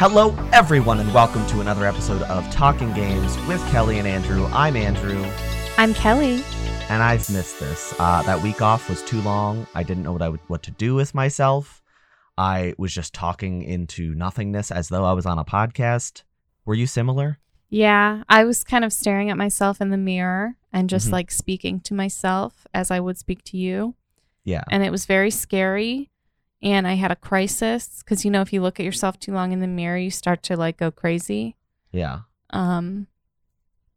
Hello, everyone, and welcome to another episode of Talking Games with Kellie and Andrew. I'm Andrew, I'm Kellie. and I've missed this. Uh, that week off was too long. I didn't know what I would, what to do with myself. I was just talking into nothingness as though I was on a podcast. Were you similar? Yeah, I was kind of staring at myself in the mirror and just Mhm. like speaking to myself as I would speak to you. Yeah. And it was very scary. And I had a crisis because, you know, if you look at yourself too long in the mirror, you start to like go crazy. Yeah. Um,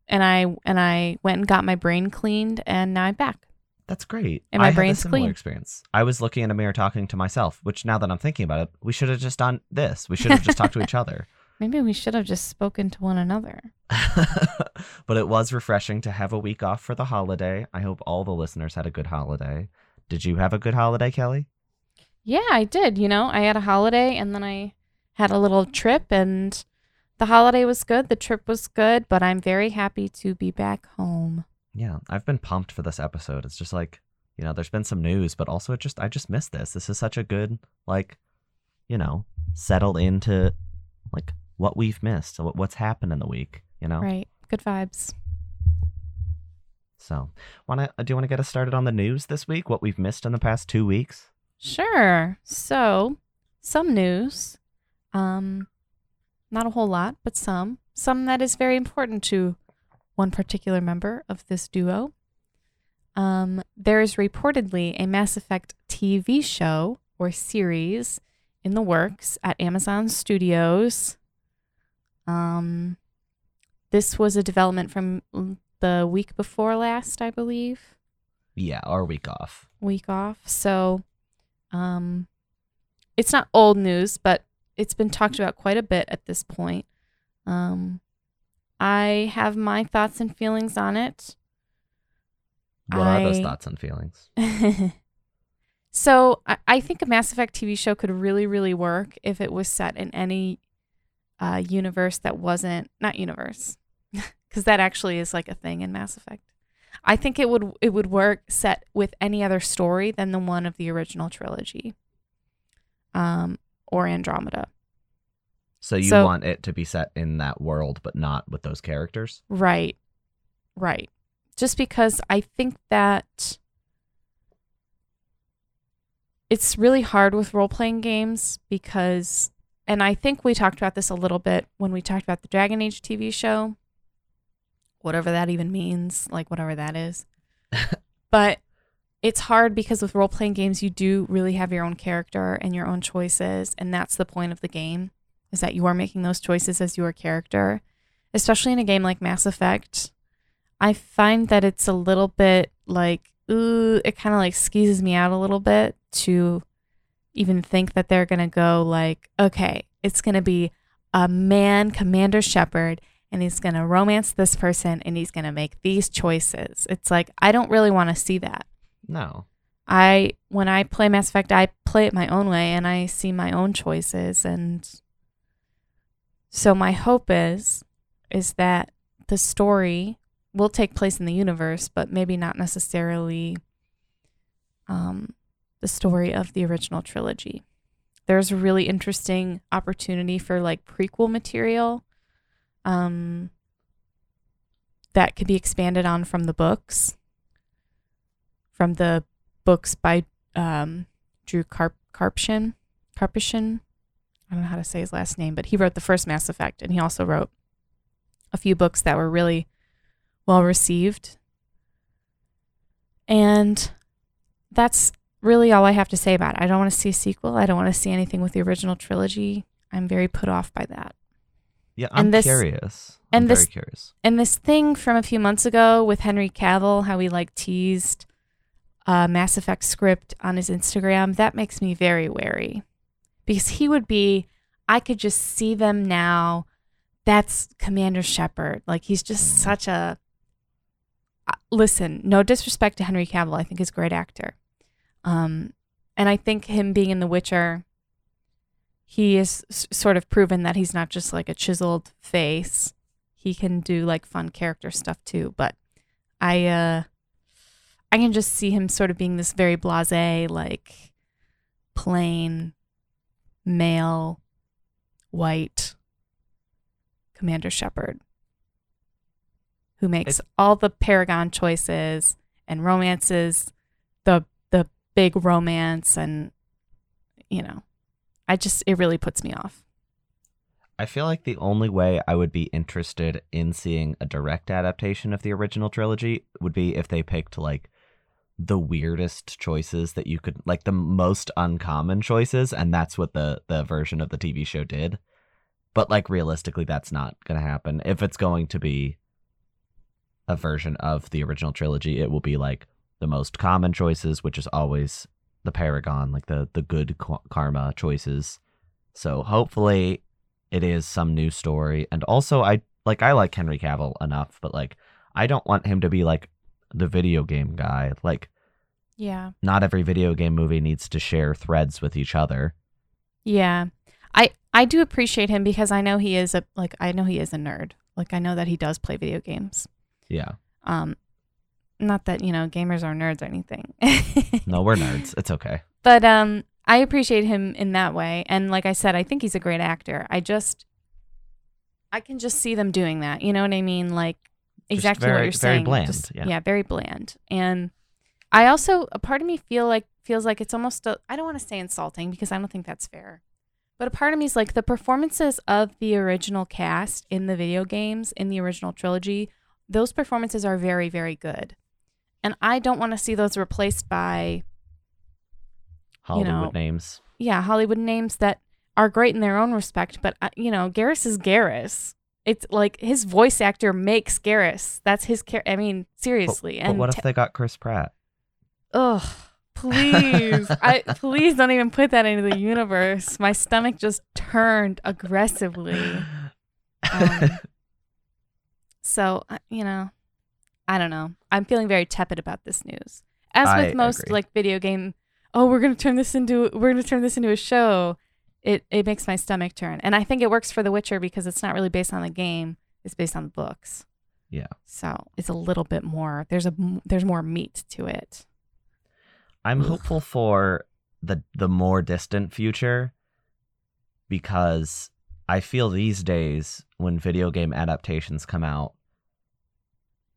and I and I went and got my brain cleaned, and now I'm back. That's great. And my I had a brain's similar clean. experience. I was looking in a mirror talking to myself, which now that I'm thinking about it, we should have just done this. We should have just talked to each other. Maybe we should have just spoken to one another. but it was refreshing to have a week off for the holiday. I hope all the listeners had a good holiday. Did you have a good holiday, Kellie? Yeah, I did. You know, I had a holiday and then I had a little trip, and the holiday was good. The trip was good, but I'm very happy to be back home. Yeah, I've been pumped for this episode. It's just like, you know, there's been some news, but also it just I just missed this. This is such a good like, you know, settle into like what we've missed, what- what's happened in the week, you know? Right. Good vibes. So, want to do you want to get us started on the news this week? What we've missed in the past 2 weeks? Sure. So, some news. Um, not a whole lot, but some. Some that is very important to one particular member of this duo. Um, there is reportedly a Mass Effect TV show or series in the works at Amazon Studios. Um, this was a development from the week before last, I believe Yeah, our week off. week off. So um it's not old news, but it's been talked about quite a bit at this point. Um I have my thoughts and feelings on it. What are those thoughts and feelings? so I, I think a Mass Effect TV show could really, really work if it was set in any uh, universe that wasn't not universe, because that actually is like a thing in Mass Effect. I think it would it would work set with any other story than the one of the original trilogy, um, or Andromeda. So you So- want it to be set in that world but not with those characters? Right. Right. Just because I think that it's really hard with role playing games because, and I think we talked about this a little bit when we talked about the Dragon Age TV show, whatever that even means, like whatever that is. but it's hard because with role playing games, you do really have your own character and your own choices. And that's the point of the game is that you are making those choices as your character especially in a game like Mass Effect, I find that it's a little bit like, ooh, it kind of like skeezes me out a little bit to even think that they're going to go like, okay, it's going to be a man, Commander Shepard, and he's going to romance this person and he's going to make these choices. It's like, I don't really want to see that. No. I when I play Mass Effect, I play it my own way and I see my own choices and so my hope is is that the story will take place in the universe, but maybe not necessarily um, the story of the original trilogy. There's a really interesting opportunity for like prequel material um, that could be expanded on from the books, from the books by um, Drew Karp- Karpshin. I don't know how to say his last name, but he wrote the first Mass Effect, and he also wrote a few books that were really well received. And that's really all I have to say about it. I don't want to see a sequel. I don't want to see anything with the original trilogy. I'm very put off by that. Yeah, I'm And this- curious. I'm and very this- curious. And this thing from a few months ago with Henry Cavill, how he like teased a Mass Effect script on his Instagram, that makes me very wary. Because he would be, I could just see them now. That's Commander Shepard. Like he's just Mm. such a. uh, Listen, no disrespect to Henry Cavill. I think he's a great actor. Um, and I think him being in The Witcher, he is s- sort of proven that he's not just like a chiseled face he can do like fun character stuff too. But I uh I can just see him sort of being this very blasé, like plain male white Commander Shepard who makes all the paragon choices and romances the the big romance and you know I just it really puts me off. I feel like the only way I would be interested in seeing a direct adaptation of the original trilogy would be if they picked like the weirdest choices that you could like the most uncommon choices and that's what the the version of the TV show did. But like realistically that's not going to happen. If it's going to be a version of the original trilogy, it will be like the most common choices, which is always the paragon, like the the good karma choices. So hopefully it is some new story. And also I like I like Henry Cavill enough, but like I don't want him to be like the video game guy. Like Yeah. Not every video game movie needs to share threads with each other. Yeah. I I do appreciate him because I know he is a like I know he is a nerd. Like I know that he does play video games. Yeah. Um not that, you know, gamers are nerds or anything. no, we're nerds. It's okay. But um I appreciate him in that way. And like I said, I think he's a great actor. I just I can just see them doing that. You know what I mean? Like exactly very, what you're very saying. bland. Just, yeah. very bland. And I also a part of me feel like feels like it's almost I don't want to say insulting because I don't think that's fair. But a part of me is like the performances of the original cast in the video games in the original trilogy, those performances are very very good. And I don't want to see those replaced by Hollywood know, names. yeah, Hollywood names that are great in their own respect, but uh, you know, Garrus is Garrus. It's like his voice actor makes Garrus. That's his character. I mean, seriously. But, but and what t- if they got Chris Pratt? ugh, please, I please don't even put that into the universe. My stomach just turned aggressively. Um, so uh, you know, I don't know. I'm feeling very tepid about this news. As I with most agree. like video game, oh, we're gonna turn this into we're gonna turn this into a show. It it makes my stomach turn, and I think it works for The Witcher because it's not really based on the game; it's based on the books. Yeah. So it's a little bit more. There's a there's more meat to it. I'm Ugh. hopeful for the the more distant future because I feel these days when video game adaptations come out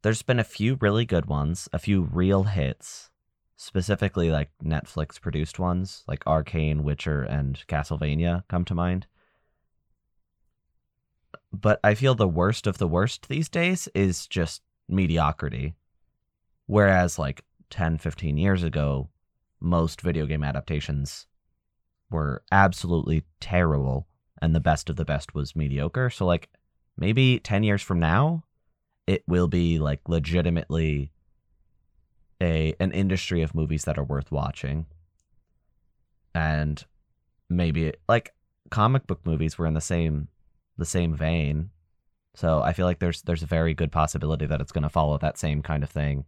there's been a few really good ones, a few real hits, specifically like Netflix produced ones like Arcane, Witcher and Castlevania come to mind. But I feel the worst of the worst these days is just mediocrity. Whereas like 10, 15 years ago, most video game adaptations were absolutely terrible and the best of the best was mediocre. So like maybe 10 years from now it will be like legitimately a an industry of movies that are worth watching. And maybe like comic book movies were in the same the same vein. So I feel like there's there's a very good possibility that it's going to follow that same kind of thing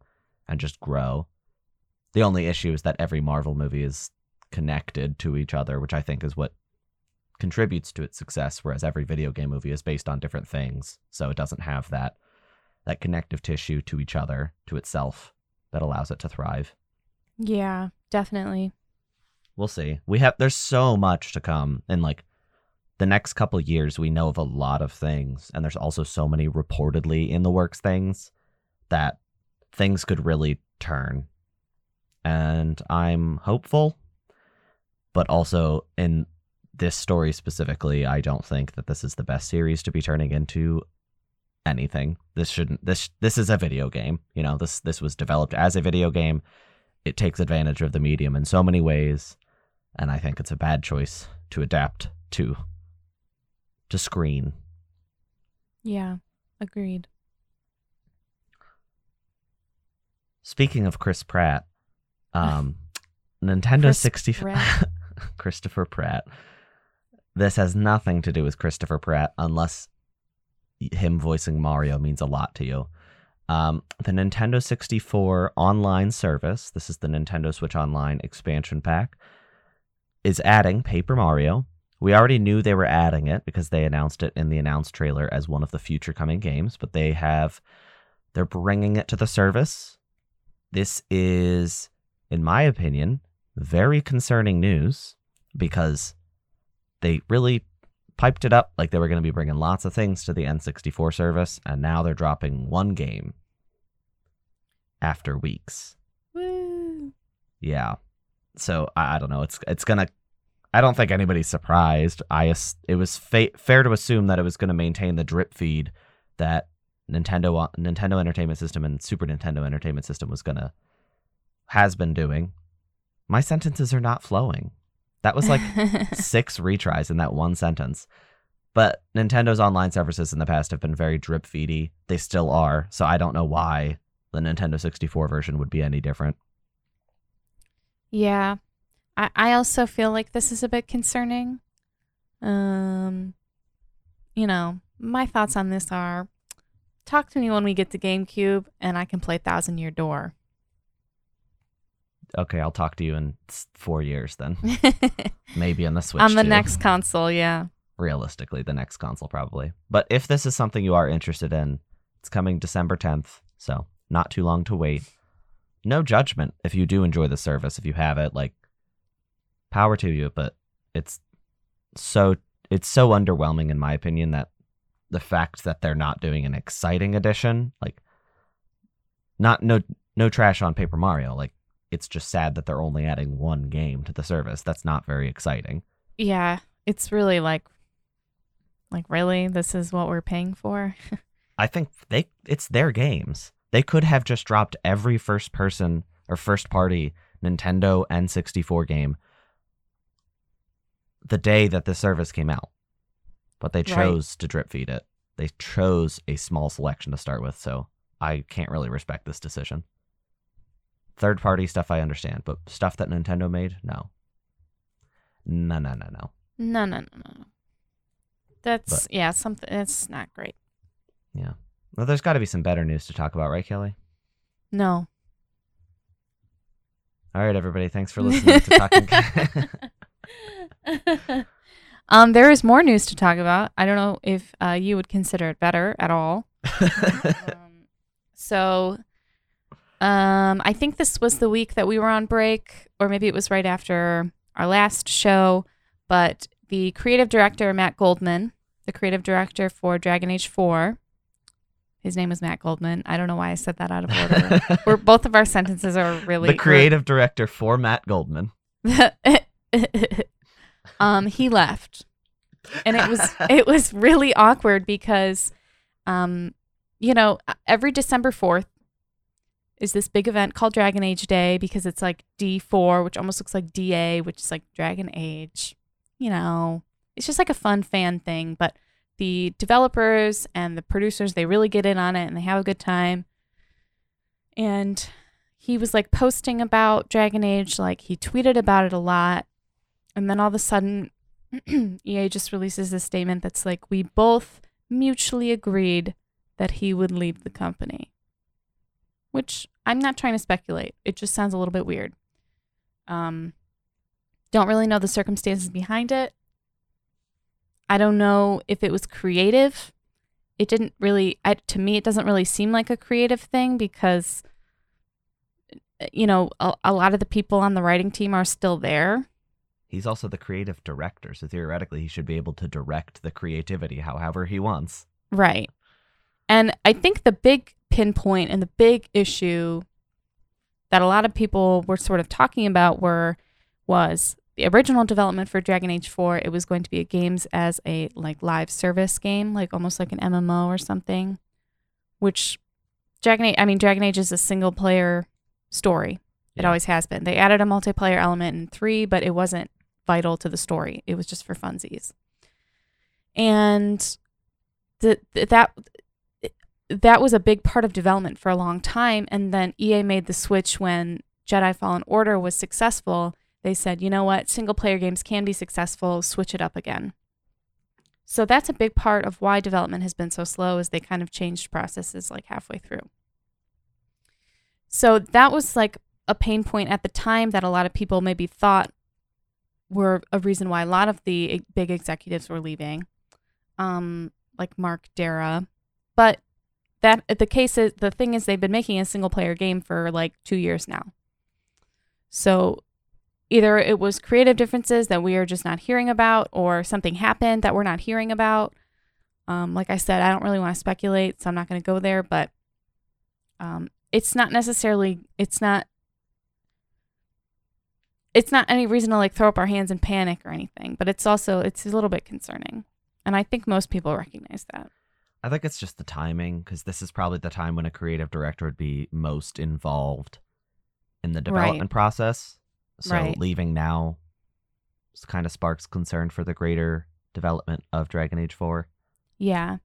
and just grow. The only issue is that every Marvel movie is connected to each other, which I think is what contributes to its success, whereas every video game movie is based on different things. So it doesn't have that that connective tissue to each other, to itself, that allows it to thrive. Yeah, definitely. We'll see. We have there's so much to come in like the next couple years we know of a lot of things and there's also so many reportedly in the works things that things could really turn. And I'm hopeful, but also in this story specifically, I don't think that this is the best series to be turning into anything. This shouldn't this this is a video game. You know, this this was developed as a video game. It takes advantage of the medium in so many ways, and I think it's a bad choice to adapt to to screen. Yeah, agreed. Speaking of Chris Pratt, um Nintendo Chris 60 Pratt. Christopher Pratt. This has nothing to do with Christopher Pratt unless him voicing Mario means a lot to you. Um, the Nintendo 64 online service, this is the Nintendo Switch Online expansion pack, is adding Paper Mario. We already knew they were adding it because they announced it in the announced trailer as one of the future coming games, but they have they're bringing it to the service. This is in my opinion very concerning news because they really piped it up like they were going to be bringing lots of things to the N64 service, and now they're dropping one game after weeks. Woo. Yeah. So I, I don't know. It's it's gonna. I don't think anybody's surprised. I it was fa- fair to assume that it was going to maintain the drip feed that Nintendo Nintendo Entertainment System and Super Nintendo Entertainment System was gonna has been doing. My sentences are not flowing. That was like six retries in that one sentence. But Nintendo's online services in the past have been very drip feedy. They still are. So I don't know why the Nintendo 64 version would be any different. Yeah. I, I also feel like this is a bit concerning. Um you know, my thoughts on this are talk to me when we get to GameCube and I can play Thousand Year Door. Okay, I'll talk to you in four years then. Maybe on the Switch. on the too. next console, yeah. realistically, the next console probably. But if this is something you are interested in, it's coming December 10th, so not too long to wait. No judgment if you do enjoy the service, if you have it, like power to you, but it's so it's so underwhelming in my opinion that the fact that they're not doing an exciting edition, like not no no trash on Paper Mario, like it's just sad that they're only adding one game to the service. That's not very exciting. Yeah. It's really like like really this is what we're paying for? I think they it's their games. They could have just dropped every first person or first party Nintendo N64 game the day that the service came out. But they Right. chose to drip feed it. They chose a small selection to start with, so I can't really respect this decision. Third party stuff I understand, but stuff that Nintendo made, no. No, no, no, no. No, no, no, no. That's yeah, something it's not great. Yeah. Well, there's got to be some better news to talk about, right, Kellie? No. All right, everybody. Thanks for listening to Talking. um, there is more news to talk about. I don't know if uh, you would consider it better at all. um, so, um, I think this was the week that we were on break, or maybe it was right after our last show. But the creative director Matt Goldman, the creative director for Dragon Age Four, his name is Matt Goldman. I don't know why I said that out of order. we're both of our sentences are really the creative director for Matt Goldman. um, he left, and it was it was really awkward because, um, you know, every December fourth is this big event called Dragon Age Day because it's like D four, which almost looks like DA, which is like Dragon Age. You know, it's just like a fun fan thing, but the developers and the producers they really get in on it and they have a good time. And he was like posting about Dragon Age, like he tweeted about it a lot. And then all of a sudden, EA just releases this statement that's like, we both mutually agreed that he would leave the company. Which I'm not trying to speculate. It just sounds a little bit weird. Um, don't really know the circumstances behind it. I don't know if it was creative. It didn't really, I, to me, it doesn't really seem like a creative thing because you know, a, a lot of the people on the writing team are still there. He's also the creative director, so theoretically, he should be able to direct the creativity however he wants. Right. And I think the big pinpoint and the big issue that a lot of people were sort of talking about were was the original development for Dragon Age 4, it was going to be a games as a like live service game, like almost like an MMO or something, which Dragon Age, I mean Dragon Age is a single player story. It Yeah. always has been. They added a multiplayer element in 3, but it wasn't vital to the story. It was just for funsies. And the, th- that that was a big part of development for a long time and then EA made the switch when Jedi Fallen Order was successful. They said, "You know what? Single player games can be successful. Switch it up again." So that's a big part of why development has been so slow is they kind of changed processes like halfway through. So that was like a pain point at the time that a lot of people maybe thought were a reason why a lot of the big executives were leaving, um, like Mark Darrah. But that the case is the thing is they've been making a single player game for like two years now. So either it was creative differences that we are just not hearing about, or something happened that we're not hearing about. Um, like I said, I don't really want to speculate, so I'm not going to go there. But um, it's not necessarily. It's not. It's not any reason to like throw up our hands in panic or anything, but it's also it's a little bit concerning, and I think most people recognize that. I think it's just the timing because this is probably the time when a creative director would be most involved in the development process. So Right. leaving now kind of sparks concern for the greater development of Dragon Age 4. Yeah,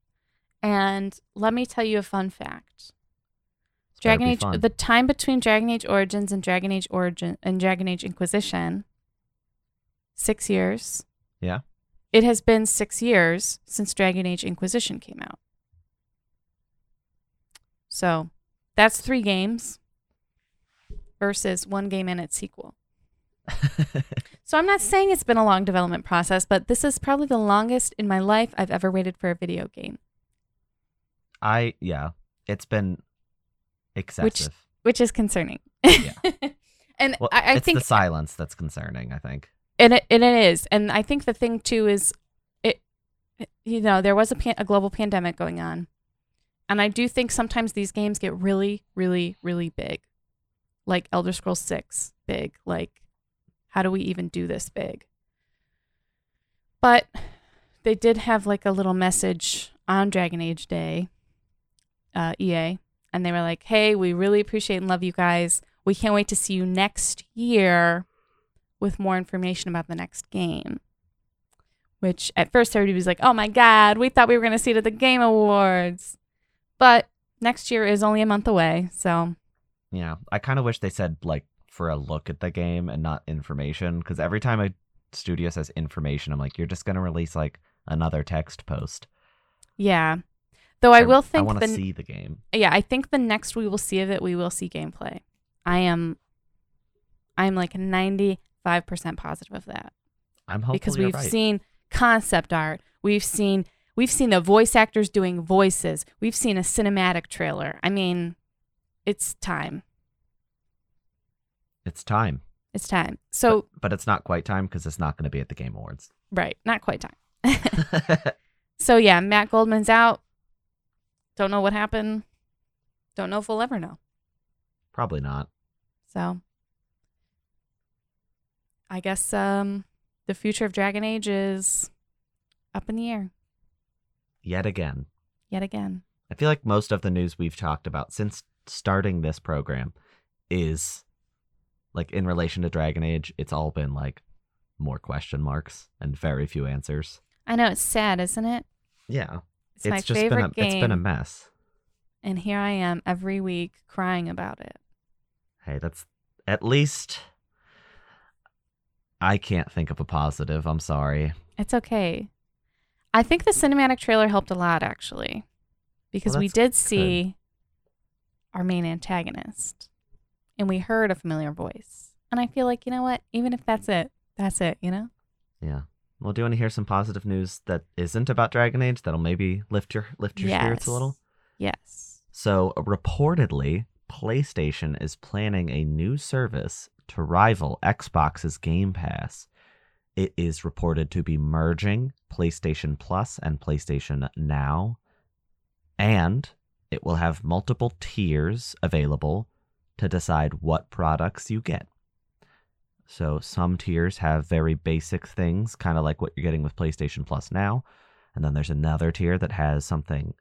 and let me tell you a fun fact. It's Dragon Age, the time between Dragon Age Origins and Dragon Age Origin and Dragon Age Inquisition, six years. Yeah. It has been six years since Dragon Age Inquisition came out. So that's three games versus one game and its sequel. So I'm not saying it's been a long development process, but this is probably the longest in my life I've ever waited for a video game, I yeah, it's been excessive. which is concerning. Yeah. and well, I, I it's think the silence that's concerning. I think. and it, and it is and i think the thing too is it you know there was a, pan, a global pandemic going on and i do think sometimes these games get really really really big like elder scrolls 6 big like how do we even do this big but they did have like a little message on dragon age day uh, ea and they were like hey we really appreciate and love you guys we can't wait to see you next year with more information about the next game. Which at first everybody was like, oh my God, we thought we were going to see it at the Game Awards. But next year is only a month away. So, Yeah, I kind of wish they said like for a look at the game and not information because every time a studio says information, I'm like, you're just gonna release like another text post. yeah. Though I will think I want to see the game. yeah, I think the next we will see of it, we will see gameplay. I am I'm like 95% positive of that. I'm hopeful because we've right. seen concept art. We've seen we've seen the voice actors doing voices. We've seen a cinematic trailer. I mean, it's time. it's time, It's time. So, but it's not quite time because it's not going to be at the Game Awards. right, not quite time. so yeah, Matt Goldman's out. Don't know what happened. Don't know if we'll ever know. Probably not. So I guess um the future of Dragon Age is up in the air Yet again, yet again. I feel like most of the news we've talked about since starting this program is like in relation to Dragon Age. It's all been like more question marks and very few answers. I know it's sad, isn't it? Yeah, It's, my just favorite been a game. it's been a mess. and here I am every week crying about it. Hey, that's at least I can't think of a positive. I'm sorry. It's okay. I think the cinematic trailer helped a lot actually. Because Well, we did see our main antagonist and we heard a familiar voice. And I feel like, you know what? Even if that's it, that's it, you know? Yeah. Well, do you want to hear some positive news that isn't about Dragon Age that'll maybe lift your lift your spirits a Yes. little? Yes. So, reportedly, PlayStation is planning a new service to rival Xbox's Game Pass. It is reported to be merging PlayStation Plus and PlayStation Now, and it will have multiple tiers available to decide what products you get. So, some tiers have very basic things, kind of like what you're getting with PlayStation Plus now. And then there's another tier that has something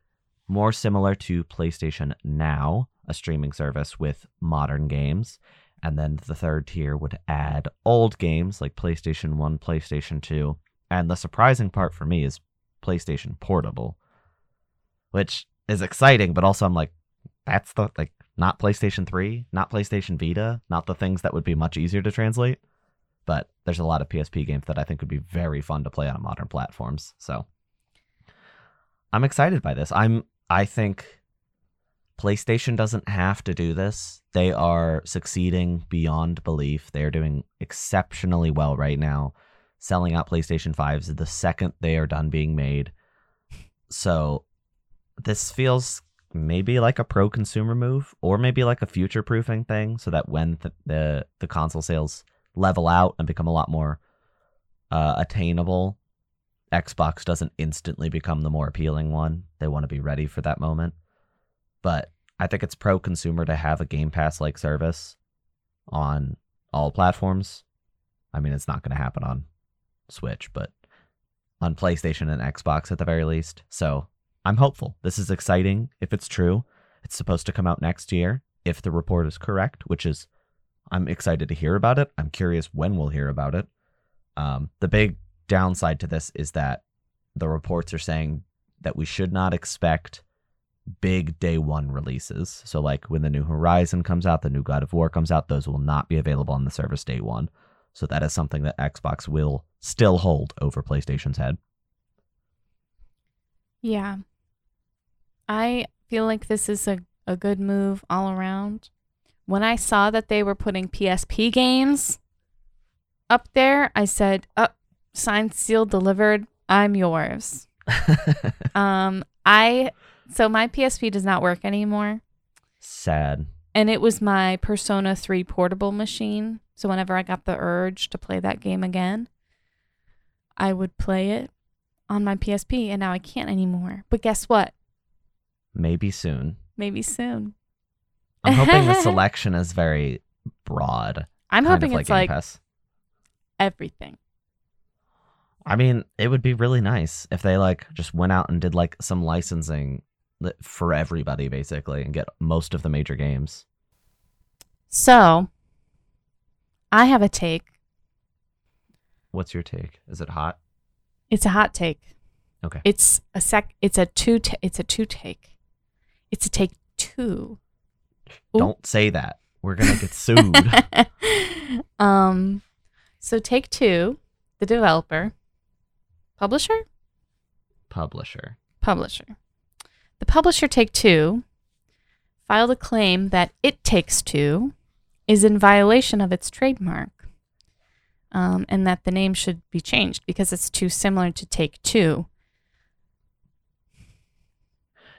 more similar to PlayStation Now, a streaming service with modern games. And then the third tier would add old games like PlayStation 1, PlayStation 2. And the surprising part for me is PlayStation Portable, which is exciting, but also I'm like, that's the, like, not PlayStation 3, not PlayStation Vita, not the things that would be much easier to translate. But there's a lot of PSP games that I think would be very fun to play on modern platforms. So I'm excited by this. I'm I think PlayStation doesn't have to do this. They are succeeding beyond belief. They are doing exceptionally well right now, selling out PlayStation 5s the second they are done being made. So this feels maybe like a pro consumer move or maybe like a future proofing thing so that when th- the the console sales level out and become a lot more uh, attainable, Xbox doesn't instantly become the more appealing one. They want to be ready for that moment. But I think it's pro consumer to have a Game Pass like service on all platforms. I mean, it's not going to happen on Switch, but on PlayStation and Xbox at the very least. So I'm hopeful. This is exciting if it's true. It's supposed to come out next year if the report is correct, which is I'm excited to hear about it. I'm curious when we'll hear about it. Um, the big downside to this is that the reports are saying that we should not expect big day one releases. So, like when the new Horizon comes out, the new God of War comes out, those will not be available on the service day one. So, that is something that Xbox will still hold over PlayStation's head. Yeah. I feel like this is a, a good move all around. When I saw that they were putting PSP games up there, I said, "Up, oh, signed, sealed, delivered. I'm yours." um, I so my PSP does not work anymore, Sad. and it was my Persona 3 portable machine. So whenever I got the urge to play that game again, I would play it on my PSP, and now I can't anymore. But guess what? Maybe soon. Maybe soon. I'm hoping the selection is very broad. I'm hoping it's like Pass. everything. I mean, it would be really nice if they like just went out and did like some licensing li- for everybody basically and get most of the major games. So, I have a take. What's your take? Is it hot? It's a hot take. Okay. It's a sec. It's a two. Ta- it's a two take. It's a take two. Ooh. Don't say that. We're gonna get sued. um, so take two, the developer, publisher, Publisher. publisher. The publisher Take Two filed a claim that It Takes Two is in violation of its trademark, um, and that the name should be changed because it's too similar to Take Two.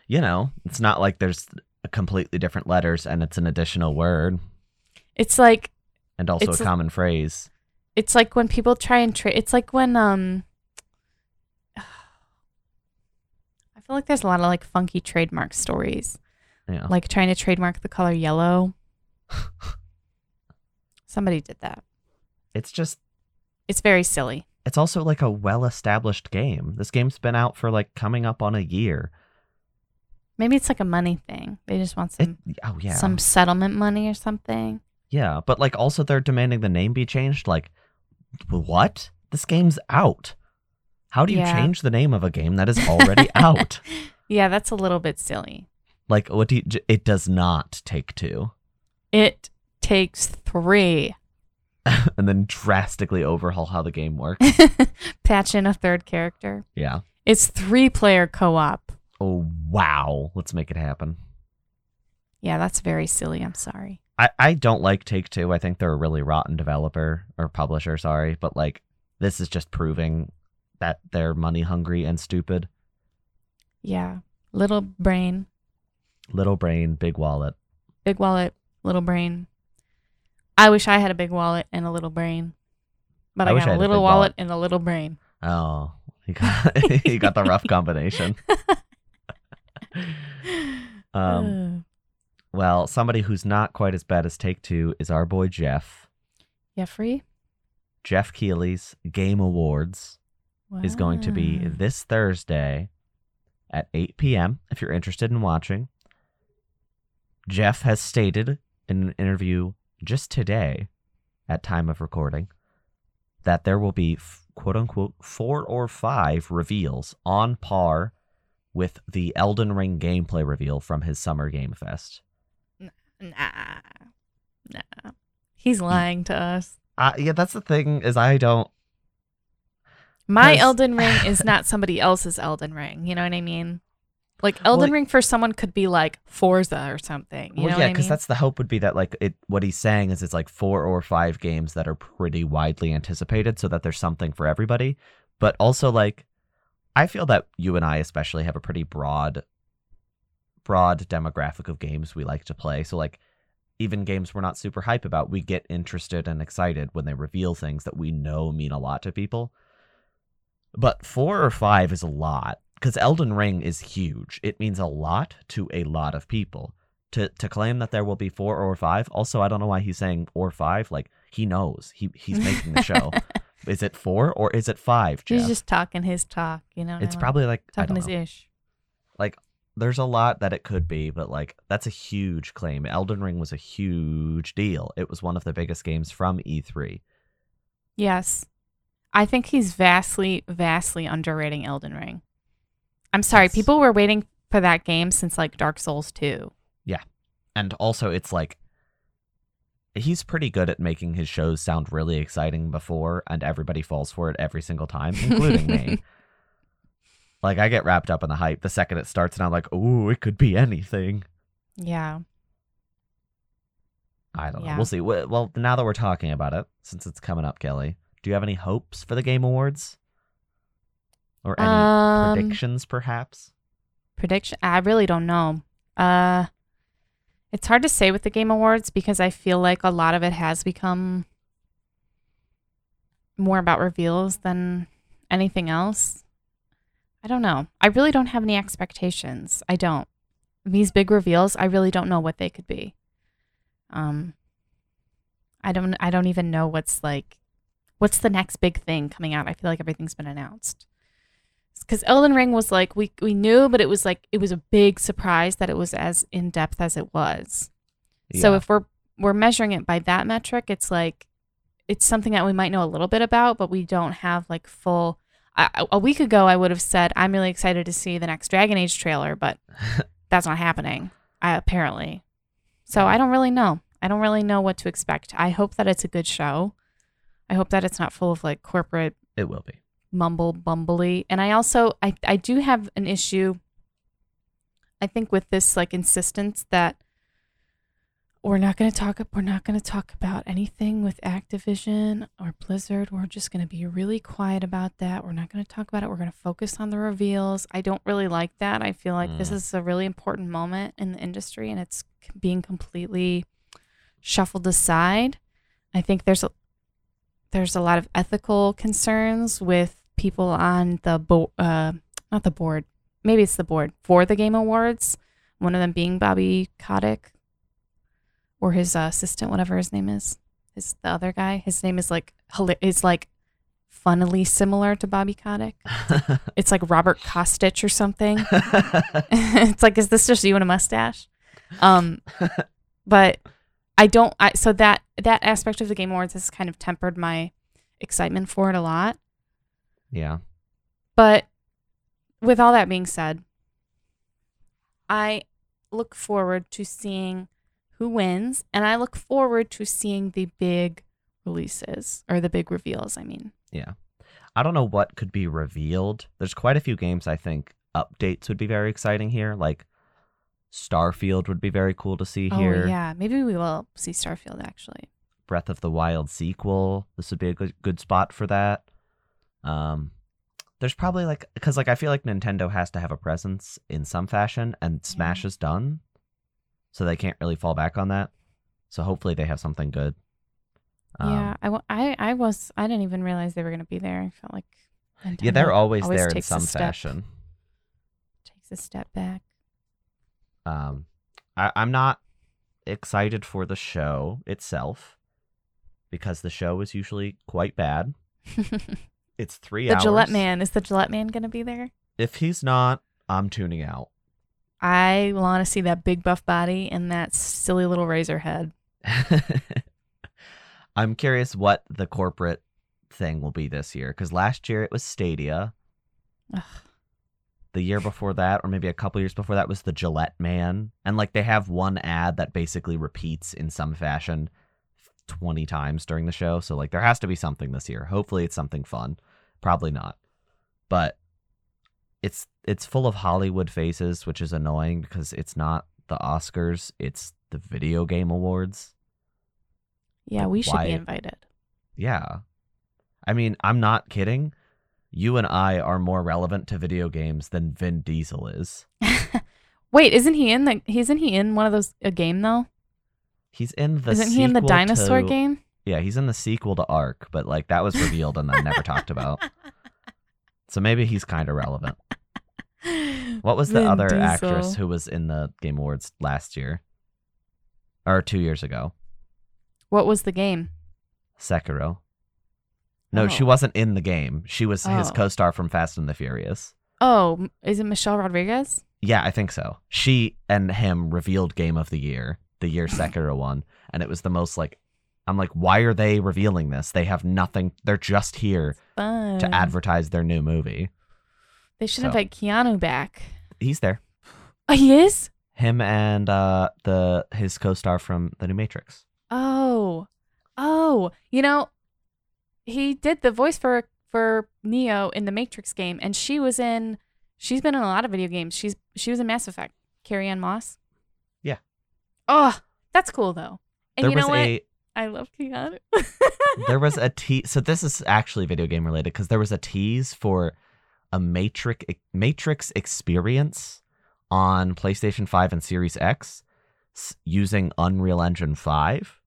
You know, it's not like there's completely different letters and it's an additional word It's like and also a a- common phrase. it's like when people try and trade. It's like when um. I feel like there's a lot of like funky trademark stories, Yeah. like trying to trademark the color yellow. Somebody did that. It's just It's very silly. it's also like a well-established game. This game's been out for like coming up on a year. Maybe it's like a money thing. They just want It, some oh yeah. some settlement money or something. Yeah, but like also they're demanding the name be changed. Like, what? This game's out. How do you Yeah. change the name of a game that is already out? Yeah, that's a little bit silly. Like, what do you? It does not take two, It takes three. and then drastically overhaul how the game works. Patch in a third character. yeah. It's three player co op. Oh wow, let's make it happen. Yeah, that's very silly. I'm sorry. I I don't like Take Two. I think they're a really rotten developer or publisher. Sorry, but like this is just proving that they're money hungry and stupid. Yeah. Little brain, Little brain, big wallet. big wallet, little brain. I wish I had a big wallet and a little brain. But I I, got I a had a little wallet, wallet. and a little brain. Oh, he got he got the rough combination. Um, well, somebody who's not quite as bad as Take Two is our boy Jeff. Jeffrey Jeff Keighley's Game Awards is going to be this Thursday at 8 p.m. If you're interested in watching, Jeff has stated in an interview just today, at time of recording, that there will be quote unquote four or five reveals on par with the Elden Ring gameplay reveal from his Summer Game Fest. Nah. Nah. He's lying to us. Uh, yeah, that's the thing is I don't. My Elden Ring is not somebody else's Elden Ring. You know what I mean? Like Elden Well, Ring for someone could be like Forza or something. You well, know yeah, what I because mean? that's the hope would be that like it. What he's saying is it's like four or five games that are pretty widely anticipated, so that there's something for everybody. But also like, I feel that you and I especially have a pretty broad, broad demographic of games we like to play. So like, even games we're not super hype about, we get interested and excited when they reveal things that we know mean a lot to people. But four or five is a lot because Elden Ring is huge. It means a lot to a lot of people. To to claim that there will be four or five. Also, I don't know why he's saying or five. Like he knows he he's making the show. is it four or is it five? Jeff? He's just talking his talk, you know. it's probably like talking his know. ish. like there's a lot that it could be, but like that's a huge claim. Elden Ring was a huge deal. It was one of the biggest games from E E3. Yes. I think he's vastly, vastly underrating Elden Ring. I'm sorry, Yes. people were waiting for that game since like Dark Souls 2. Yeah. And also it's like he's pretty good at making his shows sound really exciting before and everybody falls for it every single time, including me. Like I get wrapped up in the hype the second it starts and I'm like, "Ooh, it could be anything." Yeah. I don't know. Yeah. We'll see. Well, well, now that we're talking about it, since it's coming up, Kellie, do you have any hopes for the Game Awards? Or any Um, predictions, perhaps? Prediction? I really don't know. Uh, it's hard to say with the Game Awards because I feel like a lot of it has become more about reveals than anything else. I don't know. I really don't have any expectations. I don't. These big reveals, I really don't know what they could be. Um, I don't. I don't even know what's like. What's the next big thing coming out? I feel like everything's been announced because Elden Ring was like we we knew, but it was like it was a big surprise that it was as in depth as it was. So if we're we're measuring it by that metric, it's like it's something that we might know a little bit about, but we don't have like full. I, a week ago, I would have said I'm really excited to see the next Dragon Age trailer, but that's not happening. I, apparently, so I don't really know. I don't really know what to expect. I hope that it's a good show. I hope that it's not full of like corporate it will be. mumble bumbly. And i also i i do have an issue i think with this like insistence that we're not going to talk we're not going to talk about anything with activision or blizzard. We're just going to be really quiet about that. We're not going to talk about it. We're going to focus on the reveals. I don't really like that. I feel like this Mm. is a really important moment in the industry and it's being completely shuffled aside. I think there's a there's a lot of ethical concerns with people on the bo- uh not the board. Maybe it's the board. For the game awards one of them being bobby kotick or his uh, assistant whatever his name is is the other guy. His name is like is like funnily similar to bobby kotick. It's like robert kostich or something. It's like is this just you and a mustache? Um but i don't i so that that aspect of the game awards has kind of tempered my excitement for it a lot yeah. but with all that being said i look forward to seeing who wins and i look forward to seeing the big releases or the big reveals i mean Yeah. I don't know what could be revealed. There's quite a few games I think updates would be very exciting here. Like Starfield would be very cool to see here. oh yeah maybe we will see starfield actually Breath of the Wild sequel. This would be a good, good spot for that. Um, there's probably like because like I feel like Nintendo has to have a presence in some fashion, and Smash is done, so they can't really fall back on that. So hopefully they have something good. Um, yeah, I, I, I was I didn't even realize they were gonna be there. I felt like yeah, they're always, always there in some fashion. takes a step back. Um, I, I'm not excited for the show itself because the show is usually quite bad. It's three hours. The Gillette Man is the Gillette Man gonna be there? If he's not, I'm tuning out. I want to see that big buff body and that silly little razor head. I'm curious what the corporate thing will be this year because last year it was Stadia. Ugh. The year before that, or maybe a couple years before that, was the Gillette Man, and like they have one ad that basically repeats in some fashion twenty times during the show. So like there has to be something this year. Hopefully it's something fun. Probably not, but it's it's full of Hollywood faces, which is annoying because it's not the Oscars, it's the Video Game Awards. Yeah, we should Why- be invited. Yeah. I mean, I'm not kidding. You and I are more relevant to video games than Vin Diesel is. Wait, isn't he in the? Isn't he in one of those a game though? He's in the. Isn't he in the dinosaur to- game? Yeah, he's in the sequel to Ark, but like that was revealed and then never talked about. So maybe he's kind of relevant. What was the Vin other Diesel. actress who was in the Game Awards last year? Or two years ago? What was the game? Sekiro. No, she Oh. wasn't in the game. She was his Oh. co star from Fast and the Furious. Oh, is it Michelle Rodriguez? Yeah, I think so. She and him revealed Game of the Year, the year Sekiro won. And it was the most like, I'm like, why are they revealing this? They have nothing. They're just here to advertise their new movie. They should so. invite Keanu back. He's there. Oh, he is. Him and uh, the his co star from the new Matrix. Oh, oh. You know, he did the voice for for Neo in the Matrix game, and she was in. She's been in a lot of video games. She's she was in Mass Effect. Carrie Ann Moss. Yeah. Oh, that's cool though. And there you know what? a I love Keanu. there was a tease. So this is actually video game related because there was a tease for a Matrix Matrix experience on PlayStation 5 and Series X using Unreal Engine 5.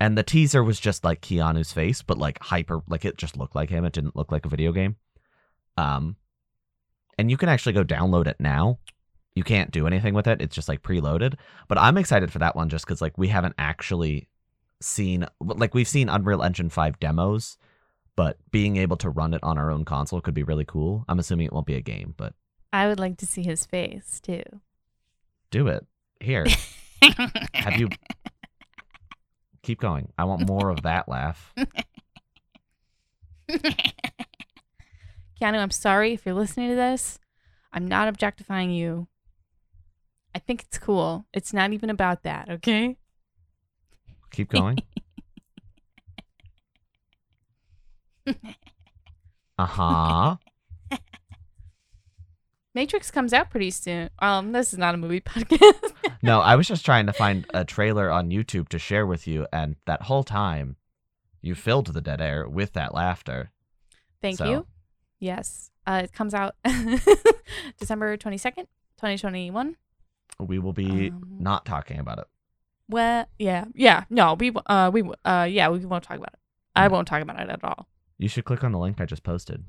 And the teaser was just like Keanu's face, but like hyper, like it just looked like him. It didn't look like a video game. Um, and you can actually go download it now. You can't do anything with it. It's just like preloaded. But I'm excited for that one just because like we haven't actually seen like we've seen Unreal Engine 5 demos, but being able to run it on our own console could be really cool. I'm assuming it won't be a game, but I would like to see his face too. do it. Here. Have you keep going. I want more of that laugh. Keanu, I'm sorry if you're listening to this. I'm not objectifying you. I think it's cool. It's not even about that, okay? Keep going. Uh-huh. Matrix comes out pretty soon. Um, this is not a movie podcast. No, I was just trying to find a trailer on YouTube to share with you and that whole time you filled the dead air with that laughter. Thank So- you. Yes. Uh, it comes out December 22nd, 2021. We will be Um, not talking about it. Well, yeah. Yeah. No, we uh we uh yeah, we won't talk about it. I won't talk about it at all. You should click on the link I just posted.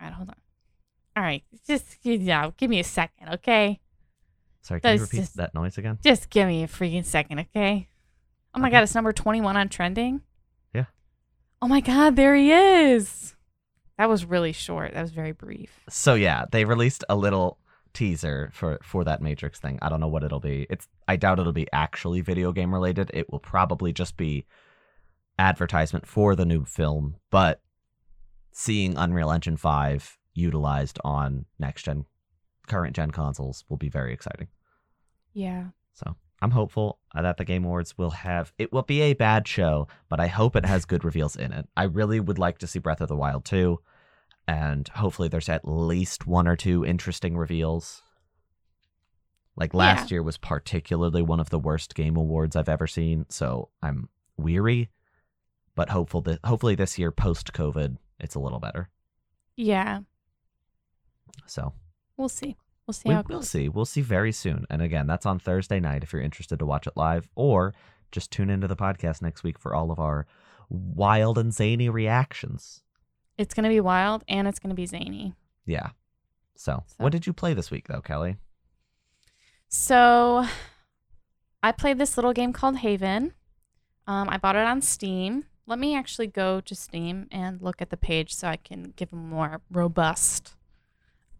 All right, hold on. All right, just you know, give me a second, okay? Sorry, can you repeat just- that noise again? Just give me a freaking second, okay? Oh my Okay. god, it's number 21 on trending? Yeah. Oh my god, there he is. That was really short. That was very brief. So yeah, they released a little teaser for for that Matrix thing. I don't know what it'll be. It's I doubt it'll be actually video game related. It will probably just be advertisement for the new film, but seeing Unreal Engine 5 utilized on next gen current gen consoles will be very exciting. Yeah. So, I'm hopeful uh, that the Game Awards will have it will be a bad show, but I hope it has good reveals in it. I really would like to see Breath of the Wild 2 and hopefully there's at least one or two interesting reveals. Like last year was particularly one of the worst game awards I've ever seen, so I'm weary, but hopeful that hopefully this year post COVID it's a little better. Yeah. So, We'll see. We'll see we, how it will see. We'll see very soon. And again, that's on Thursday night if you're interested to watch it live, or just tune into the podcast next week for all of our wild and zany reactions. It's going to be wild and it's going to be zany. Yeah. So, So- what did you play this week, though, Kellie? So, I played this little game called Haven. Um, I bought it on Steam. Let me actually go to Steam and look at the page so I can give a more robust,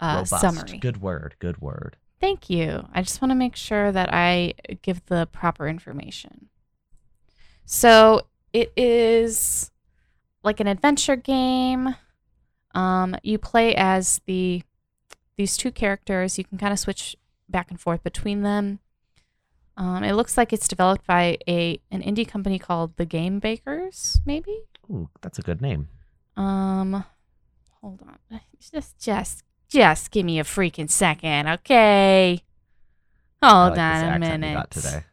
uh, summary. Good word. Good word. Thank you. I just want to make sure that I give the proper information. So it is like an adventure game. Um, you play as the these two characters. You can kind of switch back and forth between them. Um, it looks like it's developed by a an indie company called The Game Bakers, maybe. Ooh, that's a good name. Um, hold on. Just, just, just give me a freaking second, okay? Hold like on a minute. you got today.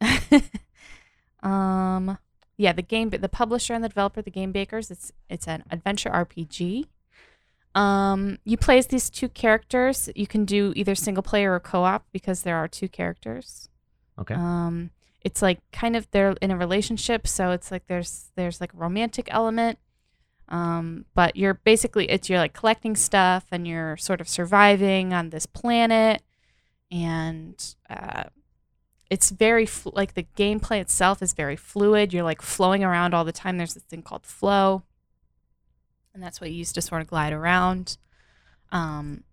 um, yeah, the game, the publisher and the developer, the Game Bakers. It's it's an adventure RPG. Um, you play as these two characters. You can do either single player or co-op because there are two characters. Okay. Um, it's like kind of they're in a relationship, so it's like there's there's like a romantic element. Um, but you're basically it's you're like collecting stuff and you're sort of surviving on this planet, and uh, it's very fl- like the gameplay itself is very fluid. You're like flowing around all the time. There's this thing called flow, and that's what you use to sort of glide around. Um,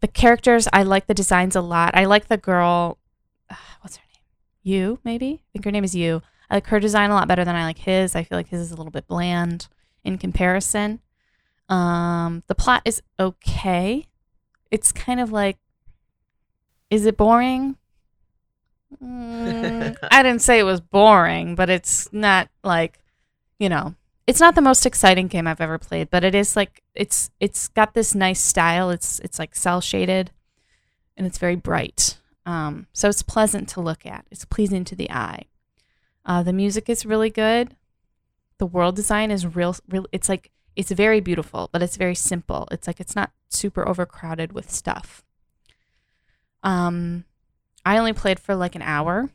the characters, I like the designs a lot. I like the girl. Uh, what's her name? Yu maybe. I think her name is Yu. I like her design a lot better than I like his. I feel like his is a little bit bland in comparison. Um, the plot is okay. It's kind of like, is it boring? Mm, I didn't say it was boring, but it's not like, you know, it's not the most exciting game I've ever played, but it is like it's it's got this nice style. It's it's like cel shaded, and it's very bright. Um, so it's pleasant to look at. It's pleasing to the eye. Uh, the music is really good. The world design is real, real. It's like it's very beautiful, but it's very simple. It's like it's not super overcrowded with stuff. Um, I only played for like an hour,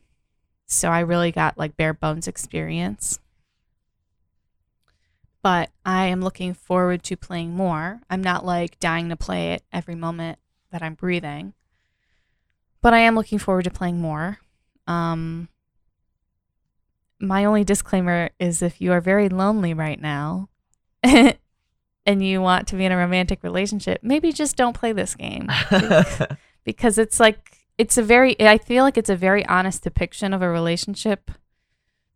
so I really got like bare bones experience. But I am looking forward to playing more. I'm not like dying to play it every moment that I'm breathing, but I am looking forward to playing more. Um, my only disclaimer is if you are very lonely right now and you want to be in a romantic relationship, maybe just don't play this game because it's like it's a very I feel like it's a very honest depiction of a relationship.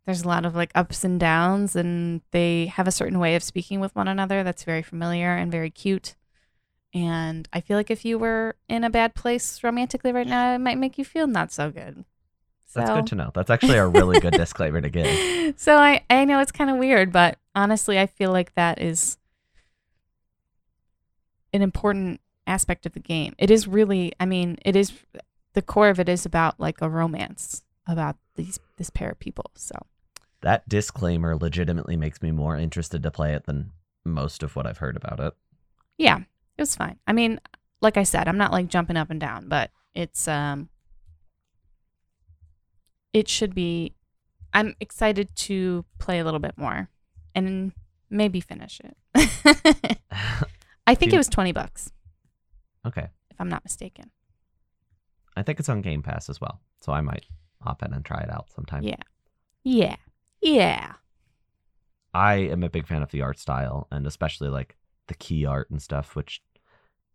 There's a lot of like ups and downs and they have a certain way of speaking with one another that's very familiar and very cute. And I feel like if you were in a bad place romantically right now, it might make you feel not so good. That's good to know. That's actually a really good disclaimer to give. so I, I know it's kind of weird, but honestly, I feel like that is an important aspect of the game. It is really, I mean, it is the core of it is about like a romance about these this pair of people. So That disclaimer legitimately makes me more interested to play it than most of what I've heard about it. yeah, it was fine. I mean, like I said, I'm not like jumping up and down, but it's um, it should be. I'm excited to play a little bit more, and maybe finish it. I think You- it was twenty bucks, okay. if I'm not mistaken. I think it's on Game Pass as well. So I might hop in and try it out sometime. Yeah, yeah, yeah. I am a big fan of the art style and especially like the key art and stuff, which,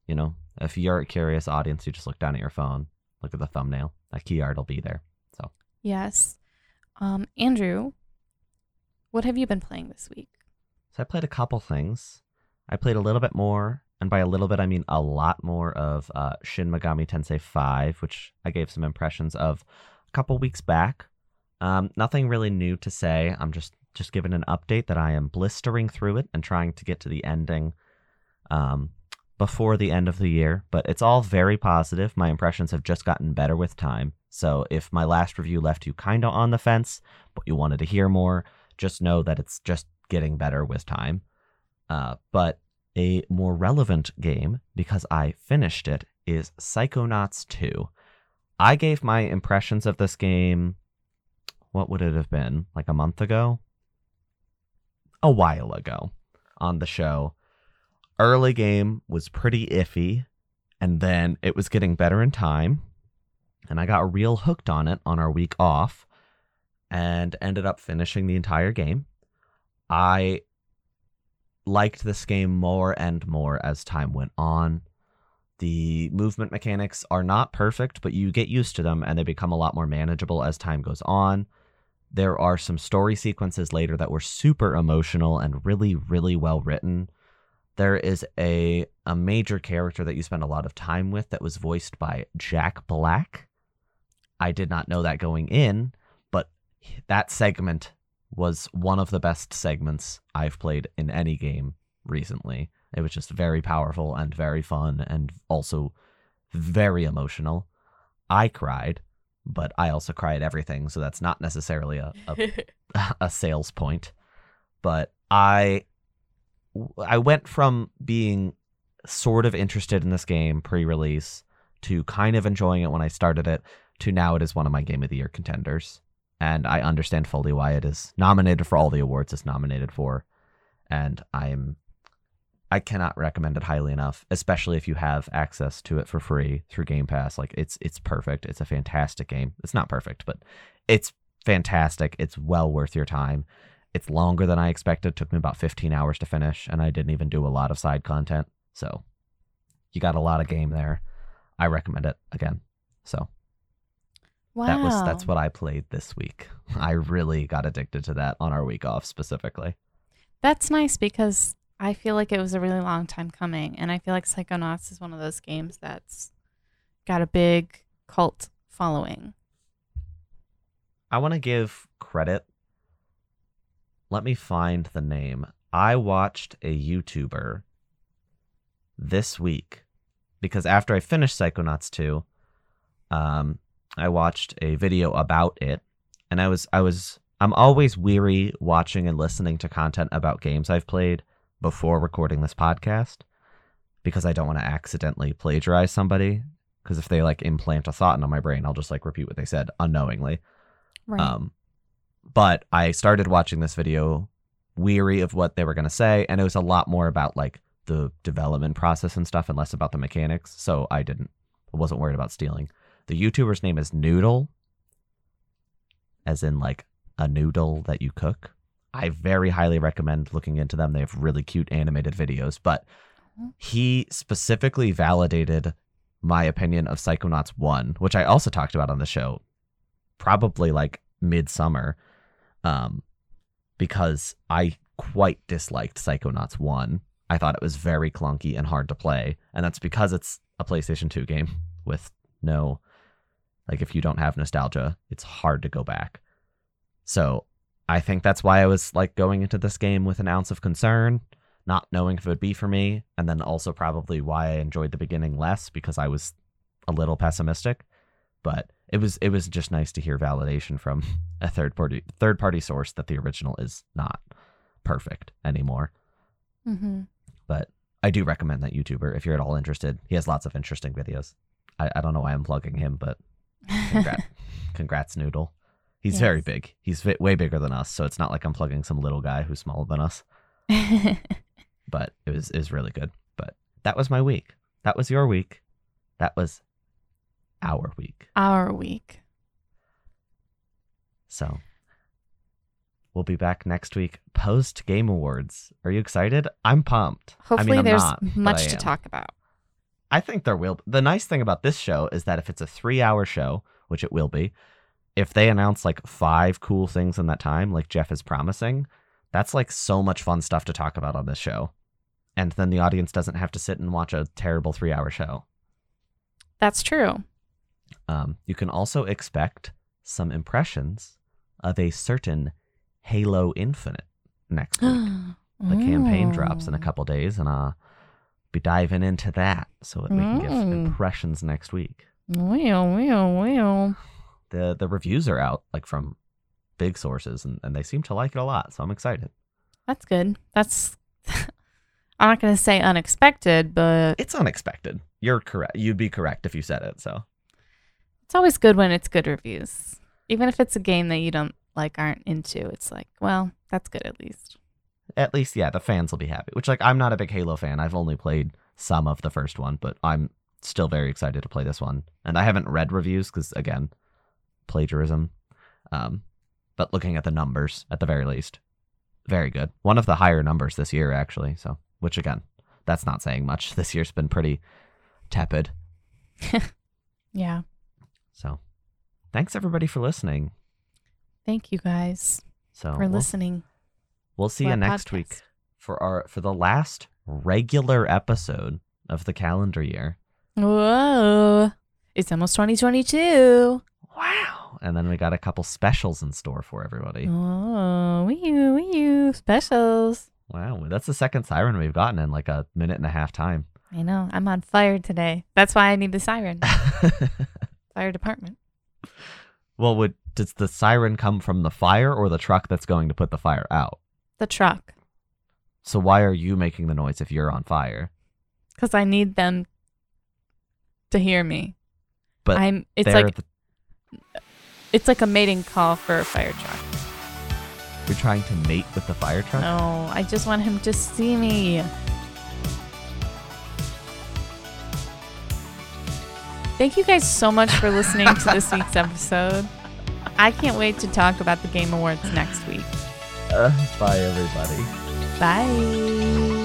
you know, if you're a curious audience, you just look down at your phone, look at the thumbnail. That key art will be there. Yes. Um, Andrew, what have you been playing this week? So I played a couple things. I played a little bit more, and by a little bit I mean a lot more of uh, Shin Megami Tensei 5, which I gave some impressions of a couple weeks back. Um, nothing really new to say. I'm just just giving an update that I am blistering through it and trying to get to the ending um, before the end of the year. But it's all very positive. My impressions have just gotten better with time. So if my last review left you kind of on the fence, but you wanted to hear more, just know that it's just getting better with time. Uh, but a more relevant game, because I finished it, is Psychonauts 2. I gave my impressions of this game, what would it have been? Like a month ago? A while ago on the show. Early game was pretty iffy, and then it was getting better in time, and I got real hooked on it on our week off and ended up finishing the entire game. I liked this game more and more as time went on. The movement mechanics are not perfect, but you get used to them and they become a lot more manageable as time goes on. There are some story sequences later that were super emotional and really, really well written. There is a, a major character that you spend a lot of time with that was voiced by Jack Black. I did not know that going in, but that segment was one of the best segments I've played in any game recently. It was just very powerful and very fun and also very emotional. I cried, but I also cry at everything, so that's not necessarily a, a, a sales point. But I I went from being sort of interested in this game pre-release to kind of enjoying it when I started it to now it is one of my game of the year contenders. And I understand fully why it is nominated for all the awards it's nominated for. And I'm I cannot recommend it highly enough, especially if you have access to it for free through Game Pass. Like it's it's perfect. It's a fantastic game. It's not perfect, but it's fantastic. It's well worth your time. It's longer than I expected. It took me about 15 hours to finish, and I didn't even do a lot of side content. So you got a lot of game there. I recommend it again. So Wow. that was that's what I played this week. I really got addicted to that on our week off specifically. That's nice because I feel like it was a really long time coming, and I feel like Psychonauts is one of those games that's got a big cult following. I want to give credit. Let me find the name. I watched a YouTuber this week because after I finished Psychonauts 2, um, I watched a video about it, and I was I was I'm always weary watching and listening to content about games I've played before recording this podcast because I don't want to accidentally plagiarize somebody. Because if they like implant a thought into my brain, I'll just like repeat what they said unknowingly. Right. Um, but I started watching this video weary of what they were going to say, and it was a lot more about like the development process and stuff, and less about the mechanics. So I didn't, I wasn't worried about stealing. The YouTuber's name is Noodle, as in like a noodle that you cook. I very highly recommend looking into them. They have really cute animated videos, but Mhm. he specifically validated my opinion of Psychonauts 1, which I also talked about on the show probably like midsummer um because I quite disliked Psychonauts 1. I thought it was very clunky and hard to play, and that's because it's a PlayStation 2 game with no like if you don't have nostalgia, it's hard to go back. So, I think that's why I was like going into this game with an ounce of concern, not knowing if it would be for me, and then also probably why I enjoyed the beginning less because I was a little pessimistic. But it was it was just nice to hear validation from a third party third party source that the original is not perfect anymore. mm-hmm. But I do recommend that YouTuber if you're at all interested. He has lots of interesting videos. I, I don't know why I'm plugging him, but congrats, congrats Noodle. He's very big. He's way bigger than us, so it's not like I'm plugging some little guy who's smaller than us. But it was is really good. But that was my week. That was your week. That was our week. Our week. So we'll be back next week post Game Awards. Are you excited? I'm pumped. Hopefully, I mean, I'm there's not, much to talk about. I think there will. The nice thing about this show is that if it's a three hour show, which it will be, if they announce like five cool things in that time, like Jeff is promising, that's like so much fun stuff to talk about on this show. And then the audience doesn't have to sit and watch a terrible three hour show. That's true. Um, you can also expect some impressions of a certain Halo Infinite next week. the campaign drops in a couple days, and uh, be diving into that so that we can give Mm. impressions next week. Well, well, well. the The reviews are out, like from big sources, and, and they seem to like it a lot. So I'm excited. That's good. That's. I'm not going to say unexpected, but It's unexpected. You're correct. You'd be correct if you said it. So it's always good when it's good reviews. Even if it's a game that you don't like, aren't into, it's like, well, that's good at least. At least, yeah, the fans will be happy. Which, like, I'm not a big Halo fan. I've only played some of the first one, but I'm still very excited to play this one. And I haven't read reviews because, again, plagiarism. Um, but looking at the numbers, at the very least, very good. One of the higher numbers this year, actually. So, which again, that's not saying much. This year's been pretty tepid. Yeah. So, thanks everybody for listening. Thank you guys So for we'll, listening. We'll see you next week for our for the last regular episode of the calendar year. Whoa. It's almost 2022. Wow! And then we got a couple specials in store for everybody. Oh, wee you, wee you. Specials. Wow, that's the second siren we've gotten in like a minute and a half time. I know. I'm on fire today. That's why I need the siren. Fire department. well, would does the siren come from the fire or the truck that's going to put the fire out? The truck. So why are you making the noise if you're on fire? Because I need them to hear me. But I'm. It's like the, It's like a mating call for a fire truck. You're trying to mate with the fire truck? No, I just want him to see me. Thank you guys so much for listening to this week's episode. I can't wait to talk about the Game Awards next week. Uh, bye, everybody. Bye.